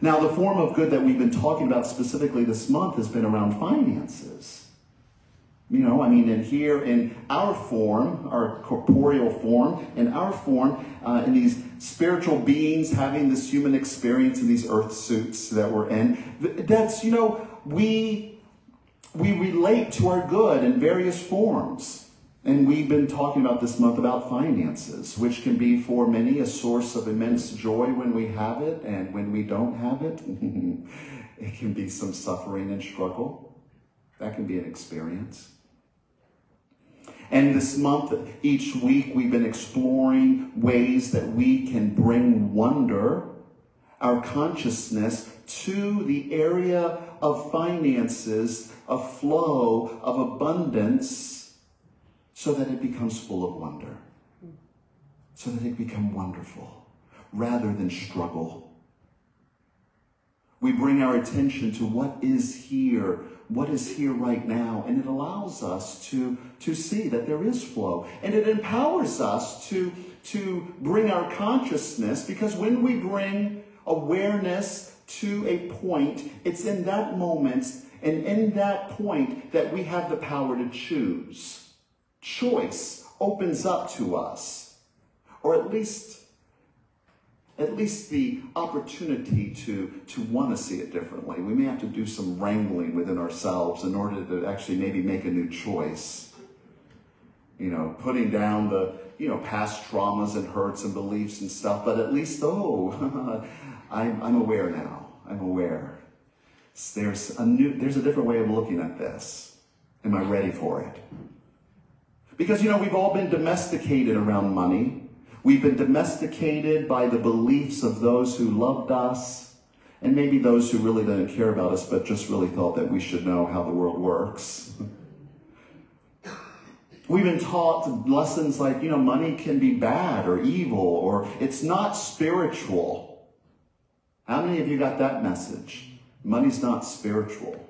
Now, the form of good that we've been talking about specifically this month has been around finances. You know, I mean, and here in our form, our corporeal form, in our form, uh, in these spiritual beings having this human experience in these earth suits that we're in, that's, you know, we, we relate to our good in various forms. And we've been talking about this month about finances, which can be for many a source of immense joy when we have it, and when we don't have it, it can be some suffering and struggle. That can be an experience. And this month, each week, we've been exploring ways that we can bring wonder, our consciousness, to the area of finances, of flow, of abundance, so that it becomes full of wonder, so that it becomes wonderful rather than struggle. We bring our attention to what is here what is here right now. And it allows us to, to see that there is flow. And it empowers us to, to bring our consciousness, because when we bring awareness to a point, it's in that moment and in that point that we have the power to choose. Choice opens up to us, or at least at least the opportunity to, to want to see it differently. We may have to do some wrangling within ourselves in order to actually maybe make a new choice. You know, putting down the, you know, past traumas and hurts and beliefs and stuff, but at least, oh, I'm, I'm aware now. I'm aware. There's a new, there's a different way of looking at this. Am I ready for it? Because, you know, we've all been domesticated around money. We've been domesticated by the beliefs of those who loved us, and maybe those who really didn't care about us, but just really thought that we should know how the world works. We've been taught lessons like, you know, money can be bad or evil or it's not spiritual. How many of you got that message? Money's not spiritual.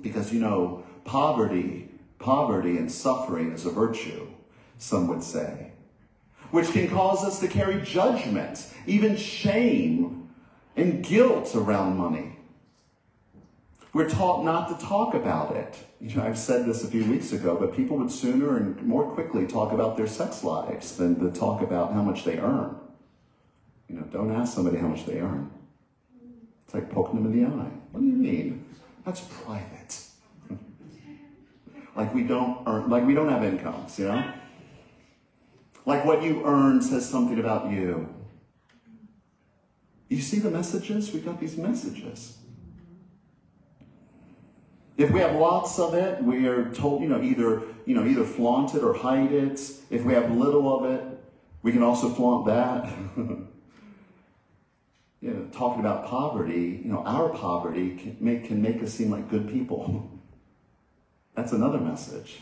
Because, you know, poverty, poverty and suffering is a virtue, some would say which can cause us to carry judgment, even shame and guilt around money. We're taught not to talk about it. You know, I've said this a few weeks ago, but people would sooner and more quickly talk about their sex lives than to talk about how much they earn. You know, don't ask somebody how much they earn. It's like poking them in the eye. What do you mean? That's private. Like we don't earn, like we don't have incomes, you know? Like what you earn says something about you. You see the messages? We got these messages. If we have lots of it, we are told, you know, either, you know, either flaunt it or hide it. If we have little of it, we can also flaunt that. you know, talking about poverty, you know, our poverty can make, can make us seem like good people. That's another message.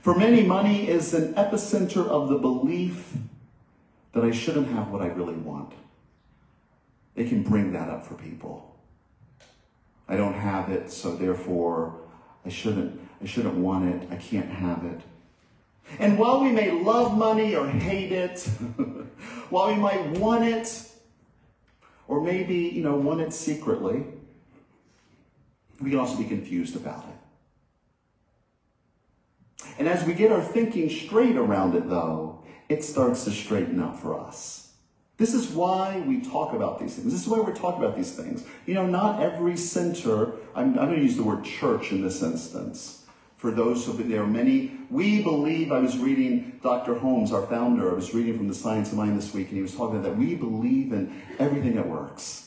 For many, money is an epicenter of the belief that I shouldn't have what I really want. It can bring that up for people. I don't have it, so therefore I shouldn't, I shouldn't want it. I can't have it. And while we may love money or hate it, while we might want it, or maybe, you know, want it secretly, we can also be confused about it. And as we get our thinking straight around it, though, it starts to straighten up for us. This is why we talk about these things. This is why we're talking about these things. You know, not every center, I'm, I'm going to use the word church in this instance. For those who, there are many, we believe, I was reading Dr. Holmes, our founder, I was reading from the Science of Mind this week, and he was talking about that we believe in everything that works.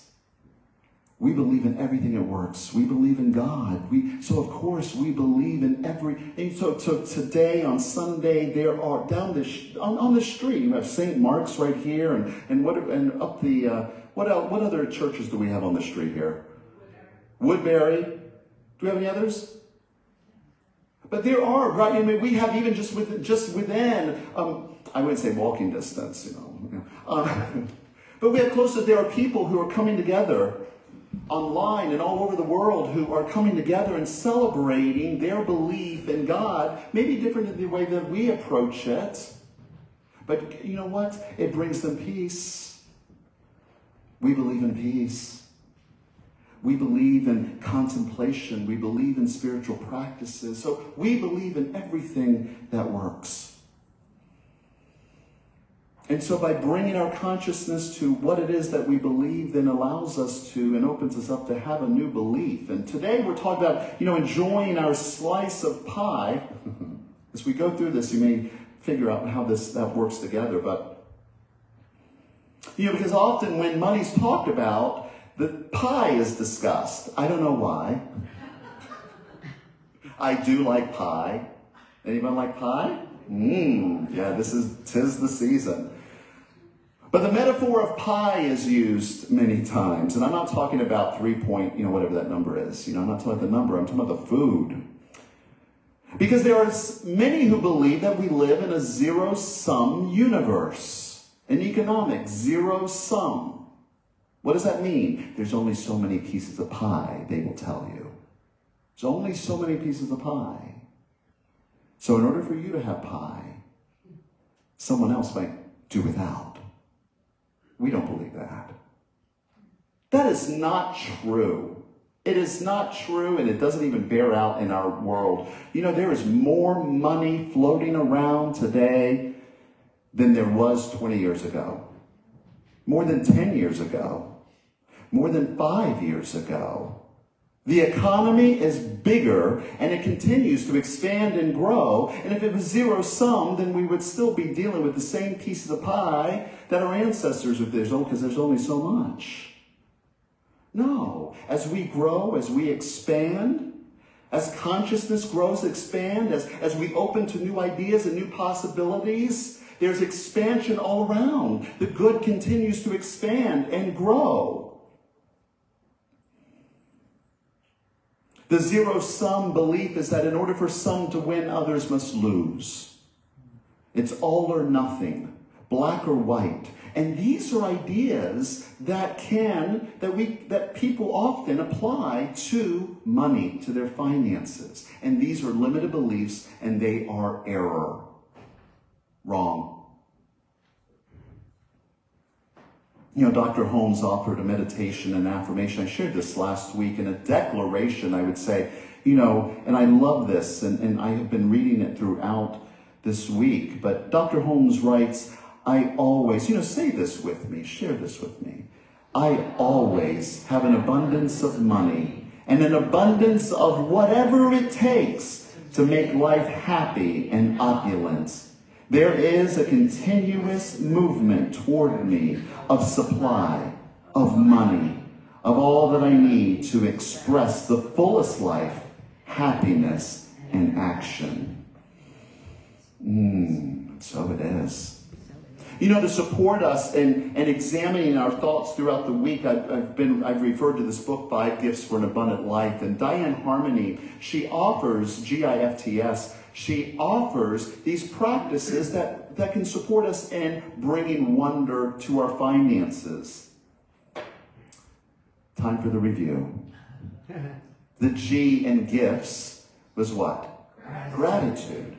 We believe in everything that works. We believe in God. We, so of course we believe in every. And so, so today on Sunday there are down the on, on the street you have St. Mark's right here and and what and up the uh, what else, what other churches do we have on the street here? Woodbury. Do we have any others? But there are right. I mean, we have even just with just within. Um, I wouldn't say walking distance, you know. Uh, but we have close to there are people who are coming together online and all over the world who are coming together and celebrating their belief in God, maybe different in the way that we approach it. But you know what? It brings them peace. We believe in peace. We believe in contemplation. We believe in spiritual practices. So we believe in everything that works. And so by bringing our consciousness to what it is that we believe then allows us to and opens us up to have a new belief. And today we're talking about, you know, enjoying our slice of pie. As we go through this, you may figure out how this that works together, but you know, because often when money's talked about, the pie is discussed. I don't know why. I do like pie. Anyone like pie? Mmm, yeah, this is tis the season. But the metaphor of pie is used many times, and I'm not talking about three point, you know, whatever that number is. You know, I'm not talking about the number, I'm talking about the food. Because there are many who believe that we live in a zero sum universe, an economic zero sum. What does that mean? There's only so many pieces of pie, they will tell you. There's only so many pieces of pie. So, in order for you to have pie, someone else might do without. We don't believe that. That is not true. It is not true, and it doesn't even bear out in our world. You know, there is more money floating around today than there was 20 years ago, more than 10 years ago, more than five years ago. The economy is bigger and it continues to expand and grow. And if it was zero sum, then we would still be dealing with the same pieces of pie that our ancestors would there's because there's only so much. No. As we grow, as we expand, as consciousness grows, expand, as, as we open to new ideas and new possibilities, there's expansion all around. The good continues to expand and grow. The zero sum belief is that in order for some to win, others must lose. It's all or nothing, black or white. And these are ideas that can, that we, that people often apply to money, to their finances. And these are limited beliefs and they are error. Wrong. You know, Dr. Holmes offered a meditation and affirmation. I shared this last week in a declaration, I would say, you know, and I love this, and, and I have been reading it throughout this week. But Dr. Holmes writes, I always, you know, say this with me, share this with me. I always have an abundance of money and an abundance of whatever it takes to make life happy and opulent there is a continuous movement toward me of supply, of money, of all that I need to express the fullest life, happiness, and action. Mm, so it is. You know, to support us in, in examining our thoughts throughout the week, I've, I've, been I've referred to this book, Five Gifts for an Abundant Life, and Diane Harmony, she offers GIFTS she offers these practices that, that can support us in bringing wonder to our finances. Time for the review. The G in gifts was what? Gratitude. gratitude.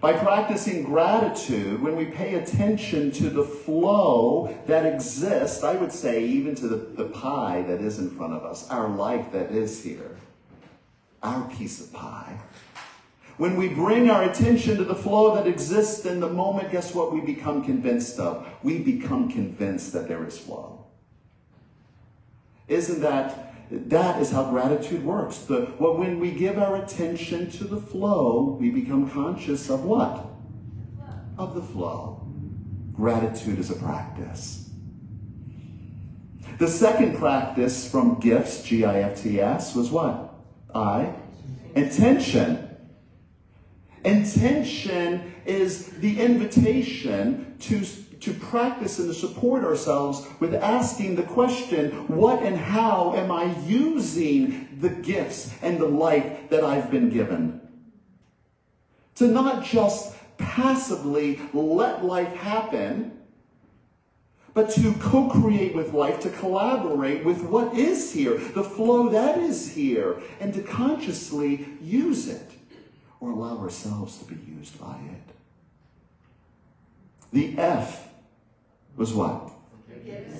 By practicing gratitude, when we pay attention to the flow that exists, I would say even to the, the pie that is in front of us, our life that is here, our piece of pie, when we bring our attention to the flow that exists in the moment, guess what we become convinced of? We become convinced that there is flow. Isn't that, that is how gratitude works. The, well, when we give our attention to the flow, we become conscious of what? Of the flow. Gratitude is a practice. The second practice from gifts, G I F T S, was what? I. Intention. Intention is the invitation to, to practice and to support ourselves with asking the question, what and how am I using the gifts and the life that I've been given? To not just passively let life happen, but to co create with life, to collaborate with what is here, the flow that is here, and to consciously use it or allow ourselves to be used by it. The F was what?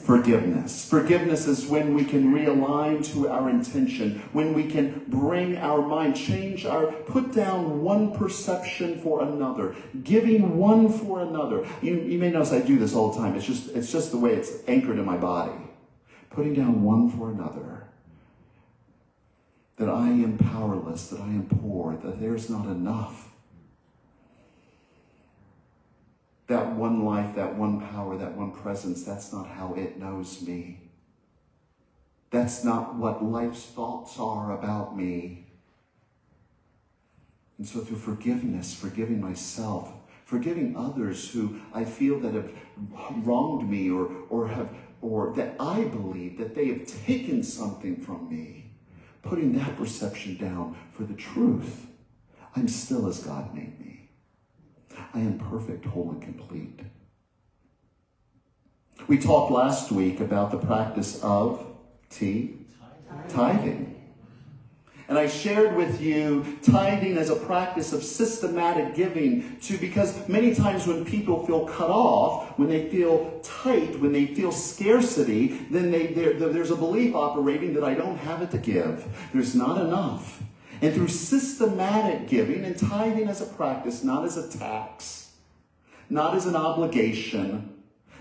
Forgiveness. Forgiveness is when we can realign to our intention, when we can bring our mind, change our, put down one perception for another, giving one for another. You, you may notice I do this all the time. It's just, it's just the way it's anchored in my body. Putting down one for another. That I am powerless, that I am poor, that there's not enough that one life, that one power, that one presence, that's not how it knows me. That's not what life's thoughts are about me. And so through forgiveness, forgiving myself, forgiving others who I feel that have wronged me or, or have or that I believe that they have taken something from me, putting that perception down for the truth. I'm still as God made me. I am perfect, whole, and complete. We talked last week about the practice of T, tithing. And I shared with you tithing as a practice of systematic giving to because many times when people feel cut off, when they feel tight, when they feel scarcity, then they, there's a belief operating that I don't have it to give. There's not enough. And through systematic giving and tithing as a practice, not as a tax, not as an obligation,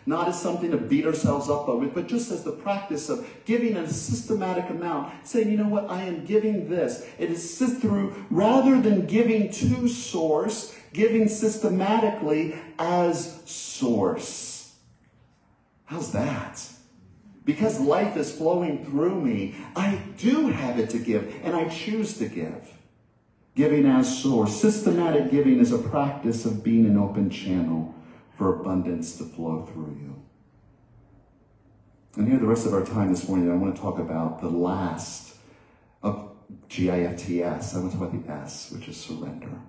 not as something to beat ourselves up with, but just as the practice of giving a systematic amount, saying, you know what, I am giving this. It is through, rather than giving to source, giving systematically as source. How's that? Because life is flowing through me, I do have it to give, and I choose to give. Giving as source. Systematic giving is a practice of being an open channel for abundance to flow through you. And here, the rest of our time this morning, I want to talk about the last of GIFTS. I want to talk about the S, which is surrender.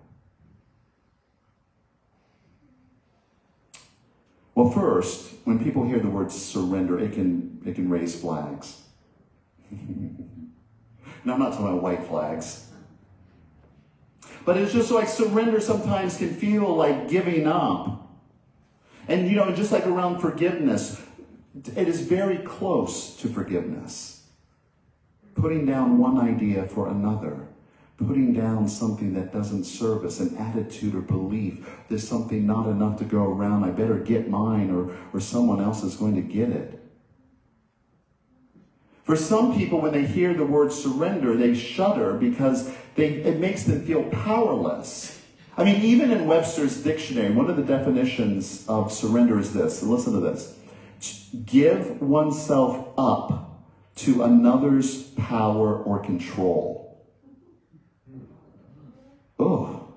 Well, first, when people hear the word surrender, it can, it can raise flags. now, I'm not talking about white flags. But it's just like surrender sometimes can feel like giving up. And, you know, just like around forgiveness, it is very close to forgiveness. Putting down one idea for another putting down something that doesn't serve us, an attitude or belief. There's something not enough to go around. I better get mine or, or someone else is going to get it. For some people, when they hear the word surrender, they shudder because they, it makes them feel powerless. I mean, even in Webster's dictionary, one of the definitions of surrender is this. Listen to this give oneself up to another's power or control. Oh,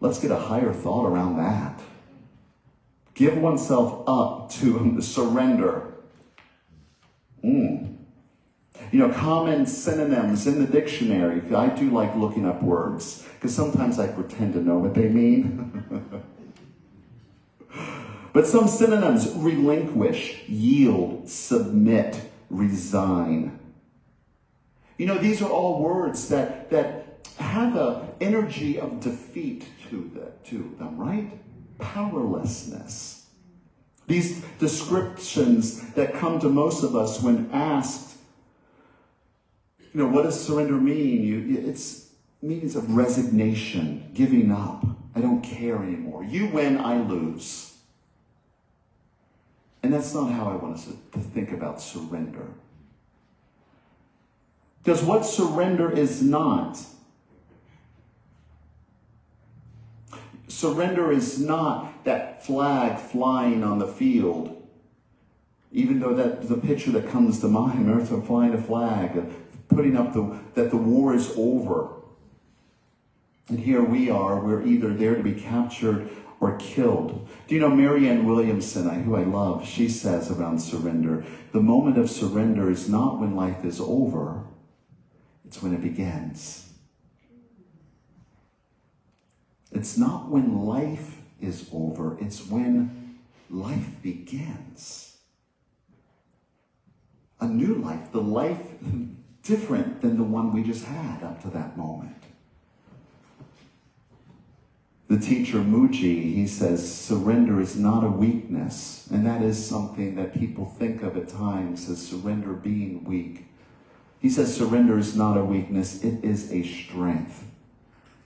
let's get a higher thought around that. Give oneself up to surrender. Mm. You know, common synonyms in the dictionary. I do like looking up words because sometimes I pretend to know what they mean. but some synonyms relinquish, yield, submit, resign. You know, these are all words that, that have an energy of defeat to, the, to them, right? Powerlessness. These descriptions that come to most of us when asked, you know, what does surrender mean? You, it's means of resignation, giving up. I don't care anymore. You win, I lose. And that's not how I want us to think about surrender. Because what surrender is not Surrender is not that flag flying on the field. Even though that the picture that comes to mind, Earth flying a flag, putting up the that the war is over. And here we are, we're either there to be captured or killed. Do you know Marianne Williamson, who I love, she says around surrender, the moment of surrender is not when life is over, it's when it begins. It's not when life is over, it's when life begins. A new life, the life different than the one we just had up to that moment. the teacher Mooji, he says, surrender is not a weakness. And that is something that people think of at times as surrender being weak. He says surrender is not a weakness, it is a strength.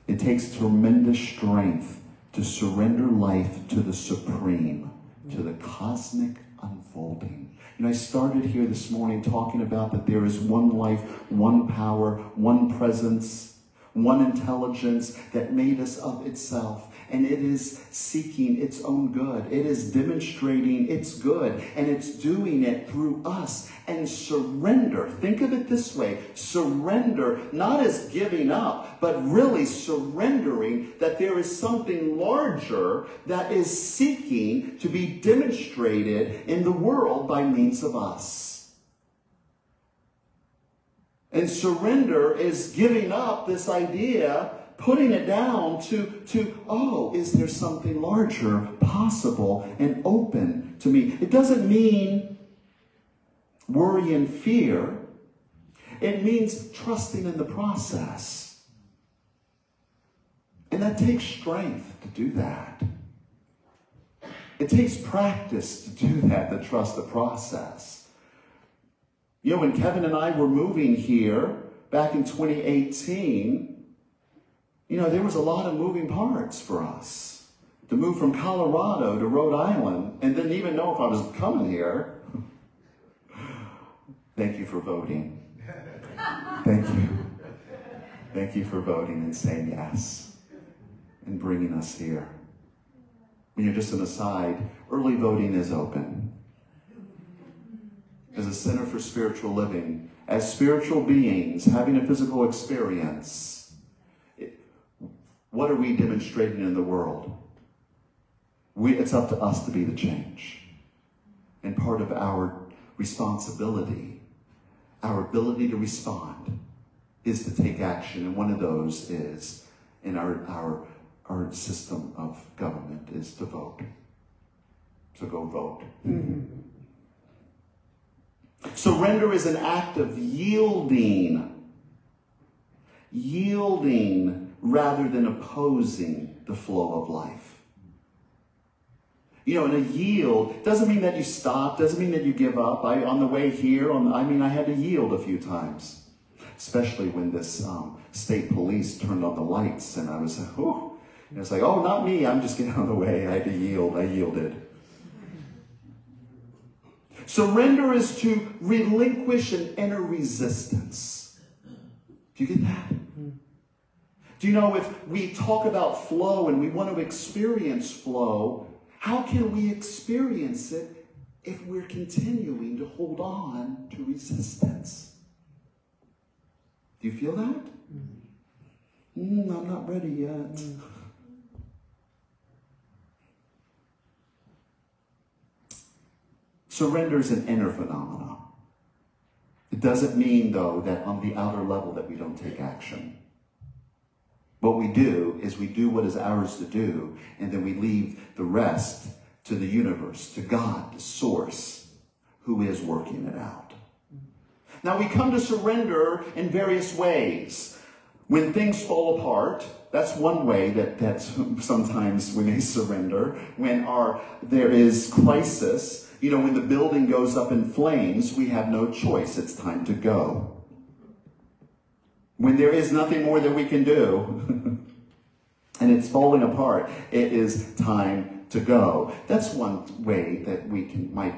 It takes tremendous strength to surrender life to the supreme, to the cosmic unfolding. Know, I started here this morning talking about that there is one life, one power, one presence one intelligence that made us of itself. And it is seeking its own good. It is demonstrating its good. And it's doing it through us. And surrender, think of it this way surrender, not as giving up, but really surrendering that there is something larger that is seeking to be demonstrated in the world by means of us. And surrender is giving up this idea, putting it down to, to, oh, is there something larger possible and open to me? It doesn't mean worry and fear. It means trusting in the process. And that takes strength to do that. It takes practice to do that, to trust the process. You know, when Kevin and I were moving here back in 2018, you know, there was a lot of moving parts for us. To move from Colorado to Rhode Island and didn't even know if I was coming here. Thank you for voting. Thank you. Thank you for voting and saying yes and bringing us here. You know, just an aside, early voting is open as a center for spiritual living, as spiritual beings having a physical experience, what are we demonstrating in the world? We, it's up to us to be the change. And part of our responsibility, our ability to respond, is to take action. And one of those is in our, our, our system of government is to vote. So go vote. Mm-hmm. Surrender is an act of yielding, yielding rather than opposing the flow of life. You know, and a yield doesn't mean that you stop, doesn't mean that you give up. I, on the way here, on, I mean, I had to yield a few times, especially when this um, state police turned on the lights, and I was like, oh, and it's like, oh, not me, I'm just getting out of the way. I had to yield, I yielded. Surrender is to relinquish an inner resistance. Do you get that? You know if we talk about flow and we want to experience flow, how can we experience it if we're continuing to hold on to resistance? Do you feel that? Mm, I'm not ready yet. Surrender is an inner phenomenon. It doesn't mean, though, that on the outer level that we don't take action. What we do is we do what is ours to do, and then we leave the rest to the universe, to God, the source, who is working it out. Now we come to surrender in various ways. When things fall apart, that's one way that, that sometimes we may surrender. When our, there is crisis, you know, when the building goes up in flames, we have no choice. It's time to go. When there is nothing more that we can do, and it's falling apart, it is time to go. That's one way that we can might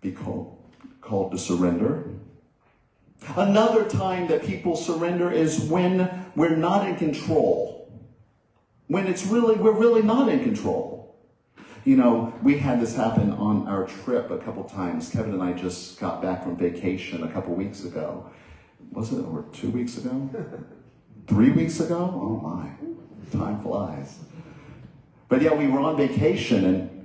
be called, called to surrender. Another time that people surrender is when we're not in control. When it's really, we're really not in control. You know, we had this happen on our trip a couple times. Kevin and I just got back from vacation a couple weeks ago. Was it, or two weeks ago? Three weeks ago? Oh my, time flies. But yeah, we were on vacation and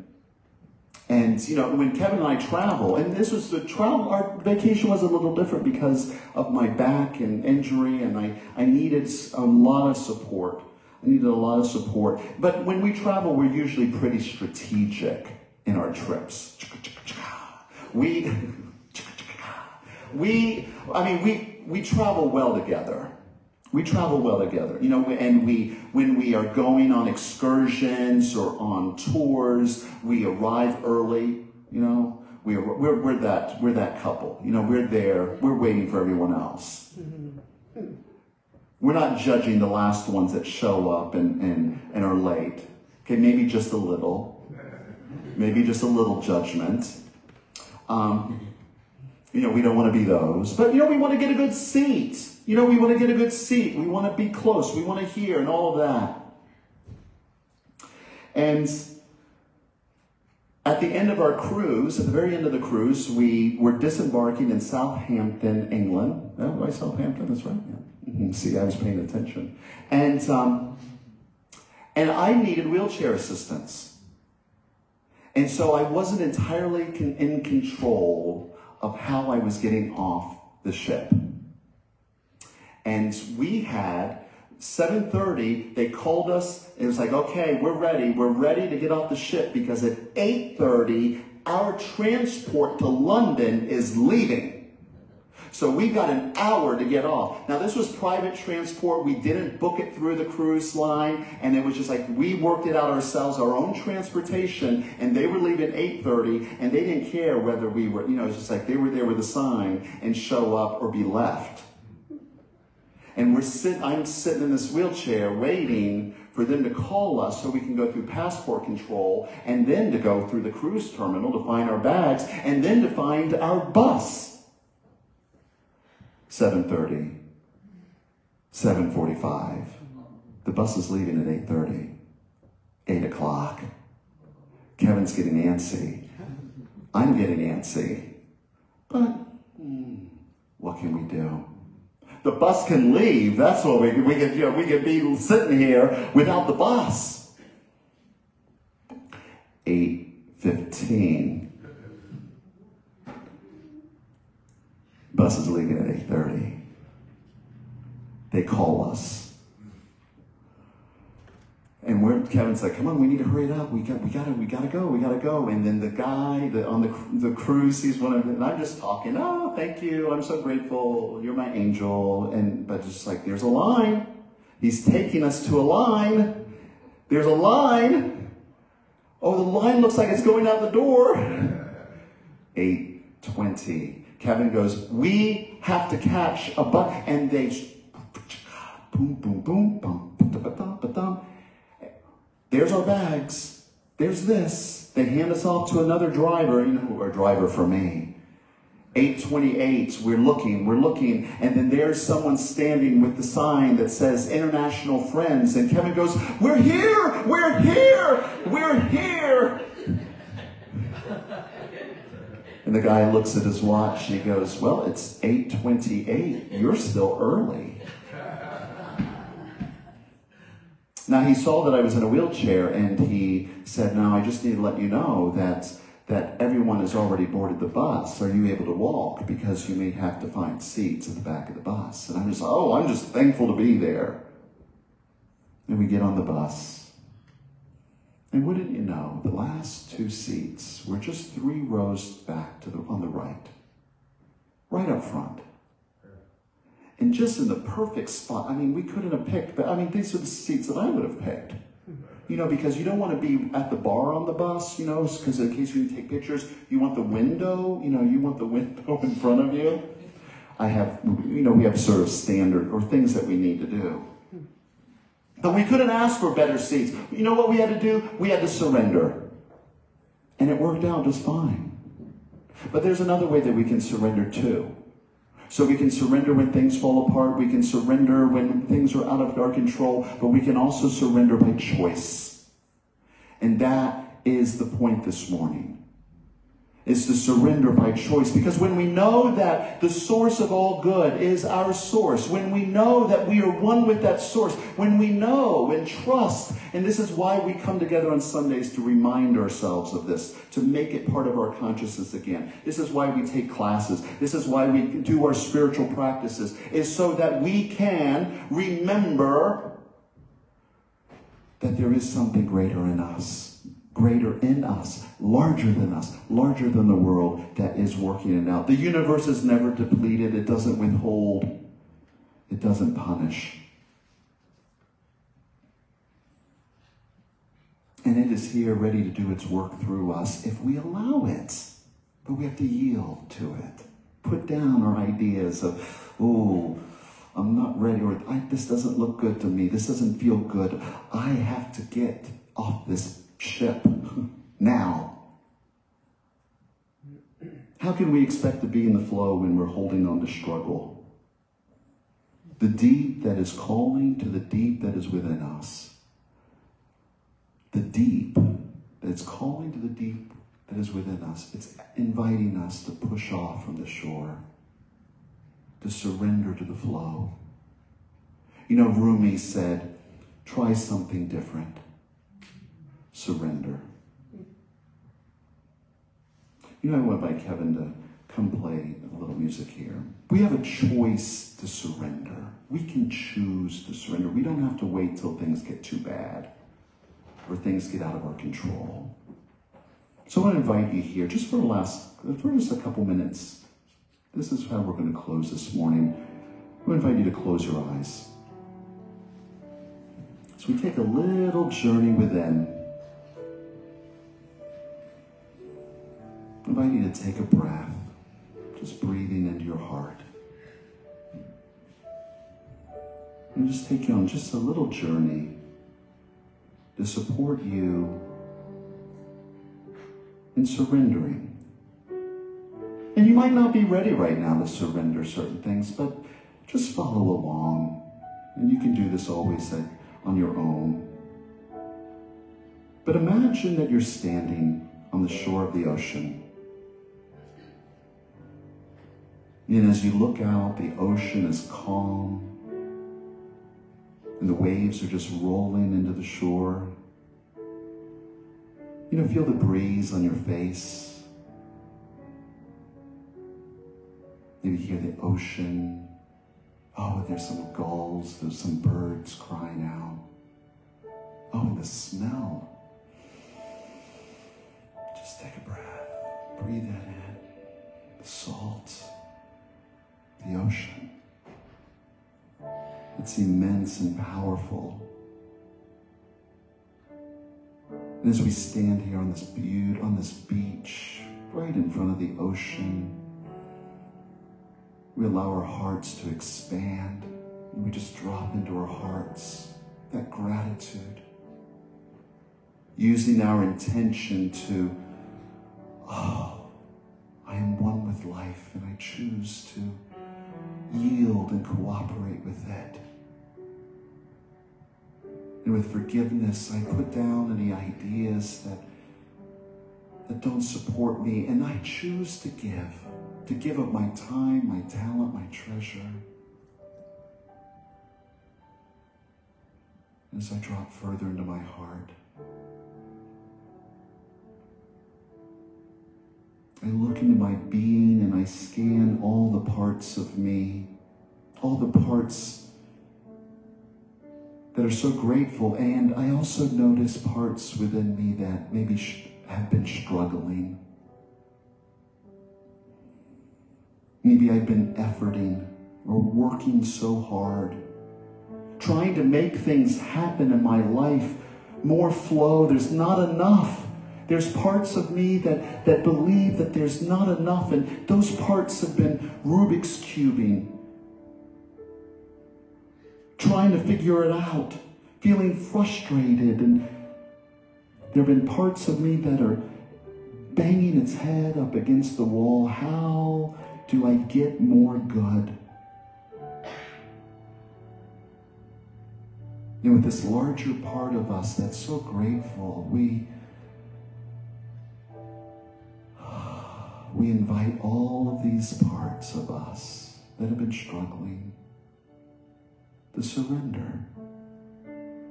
and you know, when Kevin and I travel, and this was the travel, our vacation was a little different because of my back and injury, and I, I needed a lot of support. I needed a lot of support. But when we travel, we're usually pretty strategic in our trips. We, we, I mean, we, we travel well together. We travel well together, you know, and we, when we are going on excursions or on tours, we arrive early, you know. We are, we're, we're that, we're that couple, you know, we're there, we're waiting for everyone else. We're not judging the last ones that show up and, and, and are late. Okay, maybe just a little. Maybe just a little judgment. Um, you know, we don't want to be those. But, you know, we want to get a good seat. You know, we want to get a good seat. We want to be close. We want to hear and all of that. And at the end of our cruise, at the very end of the cruise, we were disembarking in Southampton, England. Oh, right, Southampton, that's right. Yeah. Mm-hmm. See, I was paying attention. And, um, and I needed wheelchair assistance. And so I wasn't entirely con- in control of how I was getting off the ship. And we had 7:30 they called us it was like okay we're ready we're ready to get off the ship because at 8:30 our transport to London is leaving so we got an hour to get off. Now this was private transport. We didn't book it through the cruise line and it was just like we worked it out ourselves our own transportation and they were leaving 8:30 and they didn't care whether we were you know it's just like they were there with a sign and show up or be left. And we're sit, I'm sitting in this wheelchair waiting for them to call us so we can go through passport control and then to go through the cruise terminal to find our bags and then to find our bus. 7.30, 7.45. The bus is leaving at 8.30, 8 o'clock. Kevin's getting antsy. I'm getting antsy. But hmm, what can we do? The bus can leave. That's what we, we can, you know, we can be sitting here without the bus. 8.15 Bus is leaving at eight thirty. They call us. And we're, Kevin's like, come on, we need to hurry it up. We got, we gotta, we gotta go, we gotta go. And then the guy the, on the, the cruise, he's one of, and I'm just talking, oh, thank you, I'm so grateful, you're my angel. And, but just like, there's a line. He's taking us to a line. There's a line. Oh, the line looks like it's going out the door. 820. Kevin goes, we have to catch a buck. And they boom, boom, boom, boom, There's our bags. There's this. They hand us off to another driver, you know, a driver for me. 828, we're looking, we're looking, and then there's someone standing with the sign that says International Friends, and Kevin goes, We're here, we're here, we're here. And the guy looks at his watch and he goes, Well, it's 828. You're still early. Now he saw that I was in a wheelchair and he said, Now I just need to let you know that that everyone has already boarded the bus. Are you able to walk? Because you may have to find seats at the back of the bus. And I'm just, oh, I'm just thankful to be there. And we get on the bus. And wouldn't you know, the last two seats were just three rows back to the on the right. Right up front and just in the perfect spot. I mean, we couldn't have picked, but I mean, these are the seats that I would have picked. You know, because you don't want to be at the bar on the bus, you know, because in case you take pictures, you want the window, you know, you want the window in front of you. I have, you know, we have sort of standard or things that we need to do. But we couldn't ask for better seats. You know what we had to do? We had to surrender. And it worked out just fine. But there's another way that we can surrender too. So we can surrender when things fall apart. We can surrender when things are out of our control, but we can also surrender by choice. And that is the point this morning is to surrender by choice. Because when we know that the source of all good is our source, when we know that we are one with that source, when we know and trust, and this is why we come together on Sundays to remind ourselves of this, to make it part of our consciousness again. This is why we take classes. This is why we do our spiritual practices, is so that we can remember that there is something greater in us greater in us, larger than us, larger than the world that is working it out. The universe is never depleted, it doesn't withhold, it doesn't punish. And it is here ready to do its work through us if we allow it. But we have to yield to it. Put down our ideas of, oh, I'm not ready, or this doesn't look good to me, this doesn't feel good. I have to get off this ship now. How can we expect to be in the flow when we're holding on to struggle? The deep that is calling to the deep that is within us. The deep that is calling to the deep that is within us. It's inviting us to push off from the shore, to surrender to the flow. You know, Rumi said, try something different. Surrender. You know, I went by Kevin to come play a little music here. We have a choice to surrender. We can choose to surrender. We don't have to wait till things get too bad or things get out of our control. So I want to invite you here, just for the last, for just a couple minutes. This is how we're going to close this morning. I want to invite you to close your eyes. So we take a little journey within. Invite you to take a breath, just breathing into your heart. And just take you on just a little journey to support you in surrendering. And you might not be ready right now to surrender certain things, but just follow along. And you can do this always on your own. But imagine that you're standing on the shore of the ocean And as you look out, the ocean is calm, and the waves are just rolling into the shore. You know, feel the breeze on your face. Maybe hear the ocean. Oh, there's some gulls, there's some birds crying out. Oh, and the smell. Just take a breath. Breathe that in. The salt the ocean. It's immense and powerful. And as we stand here on this on this beach, right in front of the ocean, we allow our hearts to expand. And we just drop into our hearts that gratitude. Using our intention to, oh, I am one with life and I choose to yield and cooperate with it. And with forgiveness, I put down any ideas that, that don't support me, and I choose to give, to give up my time, my talent, my treasure. As I drop further into my heart, I look into my being and I scan all the parts of me, all the parts that are so grateful. And I also notice parts within me that maybe have been struggling. Maybe I've been efforting or working so hard, trying to make things happen in my life, more flow. There's not enough. There's parts of me that, that believe that there's not enough, and those parts have been Rubik's cubing, trying to figure it out, feeling frustrated, and there have been parts of me that are banging its head up against the wall. How do I get more good? And with this larger part of us that's so grateful, we we invite all of these parts of us that have been struggling to surrender.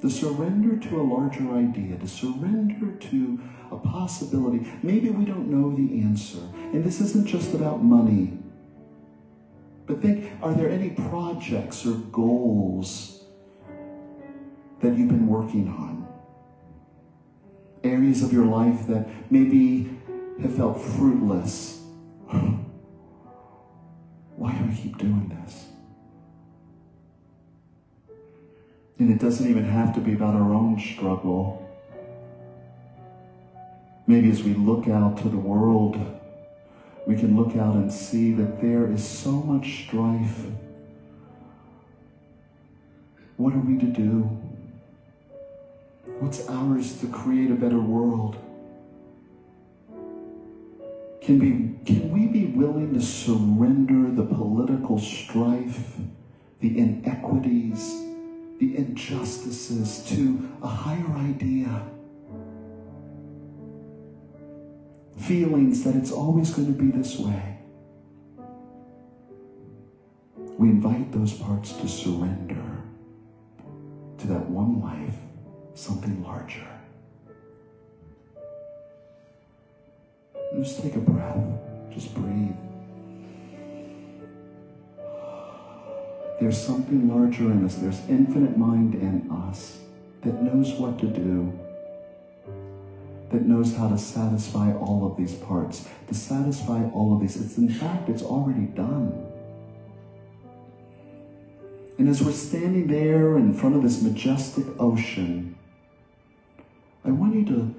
To surrender to a larger idea, to surrender to a possibility. Maybe we don't know the answer. And this isn't just about money. But think are there any projects or goals that you've been working on? Areas of your life that maybe have felt fruitless. Why do I keep doing this? And it doesn't even have to be about our own struggle. Maybe as we look out to the world, we can look out and see that there is so much strife. What are we to do? What's ours to create a better world? Can, be, can we be willing to surrender the political strife, the inequities, the injustices to a higher idea? Feelings that it's always going to be this way. We invite those parts to surrender to that one life, something larger. Just take a breath. Just breathe. There's something larger in us. There's infinite mind in us that knows what to do, that knows how to satisfy all of these parts, to satisfy all of these. It's in fact, it's already done. And as we're standing there in front of this majestic ocean, I want you to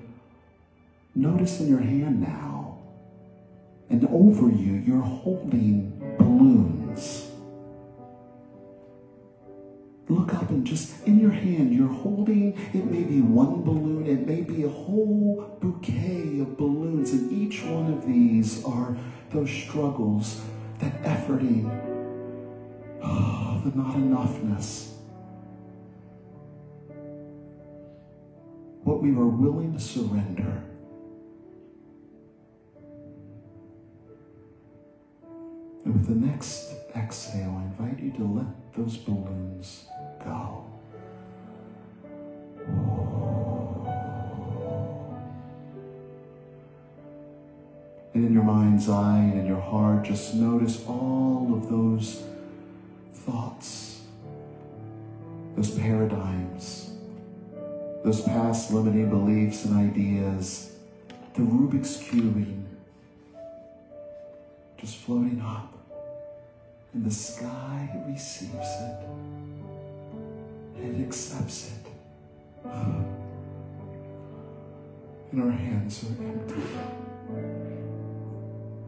notice in your hand now, and over you, you're holding balloons. Look up and just in your hand, you're holding, it may be one balloon, it may be a whole bouquet of balloons, and each one of these are those struggles, that efforting, oh, ah, the not enoughness. What we are willing to surrender. And with the next exhale, I invite you to let those balloons go. And in your mind's eye and in your heart, just notice all of those thoughts, those paradigms, those past limiting beliefs and ideas, the Rubik's cubing, just floating up. And the sky receives it. And it accepts it. And our hands are empty.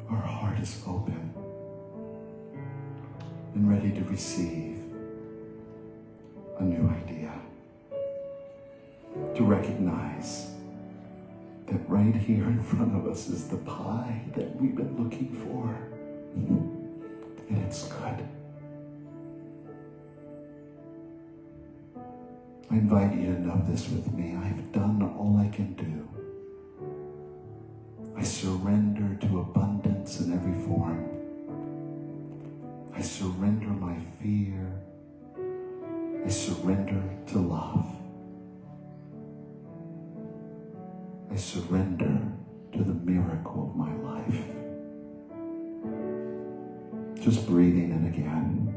Our heart is open and ready to receive a new idea. To recognize that right here in front of us is the pie that we've been looking for. And it's good. I invite you to know this with me. I've done all I can do. I surrender to abundance in every form. I surrender my fear. I surrender to love. I surrender to the miracle of my life. Just breathing in again.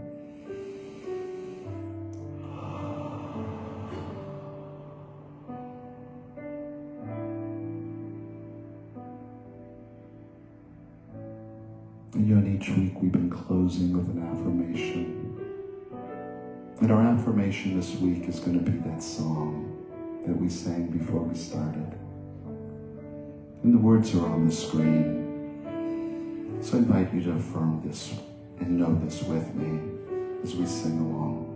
And you know, each week we've been closing with an affirmation. And our affirmation this week is going to be that song that we sang before we started. And the words are on the screen. So I invite you to affirm this and know this with me as we sing along.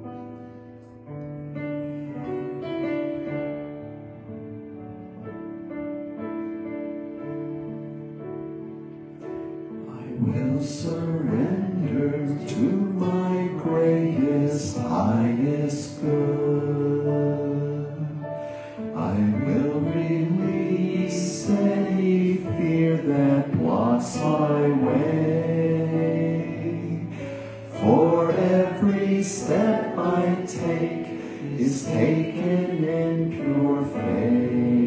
Step I take is taken in pure faith.